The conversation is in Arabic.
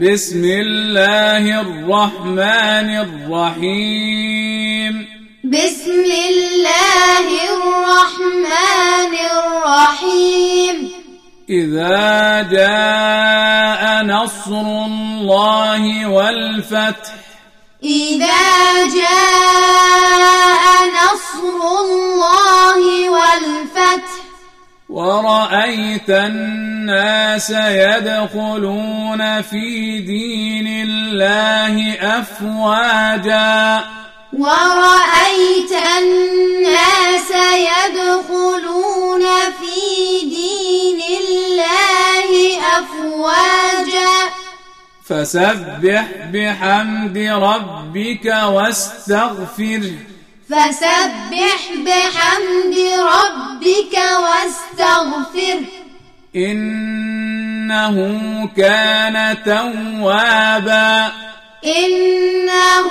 بسم الله الرحمن الرحيم. بسم الله الرحمن الرحيم. إذا جاء نصر الله والفتح. إذا ورأيت الناس يدخلون في دين الله أفواجا؟ ورأيت الناس يدخلون في دين الله أفواجا؟ فسبح بحمد ربك واستغفره فسبح بحمد واستغفر إنه كان توابا. إنه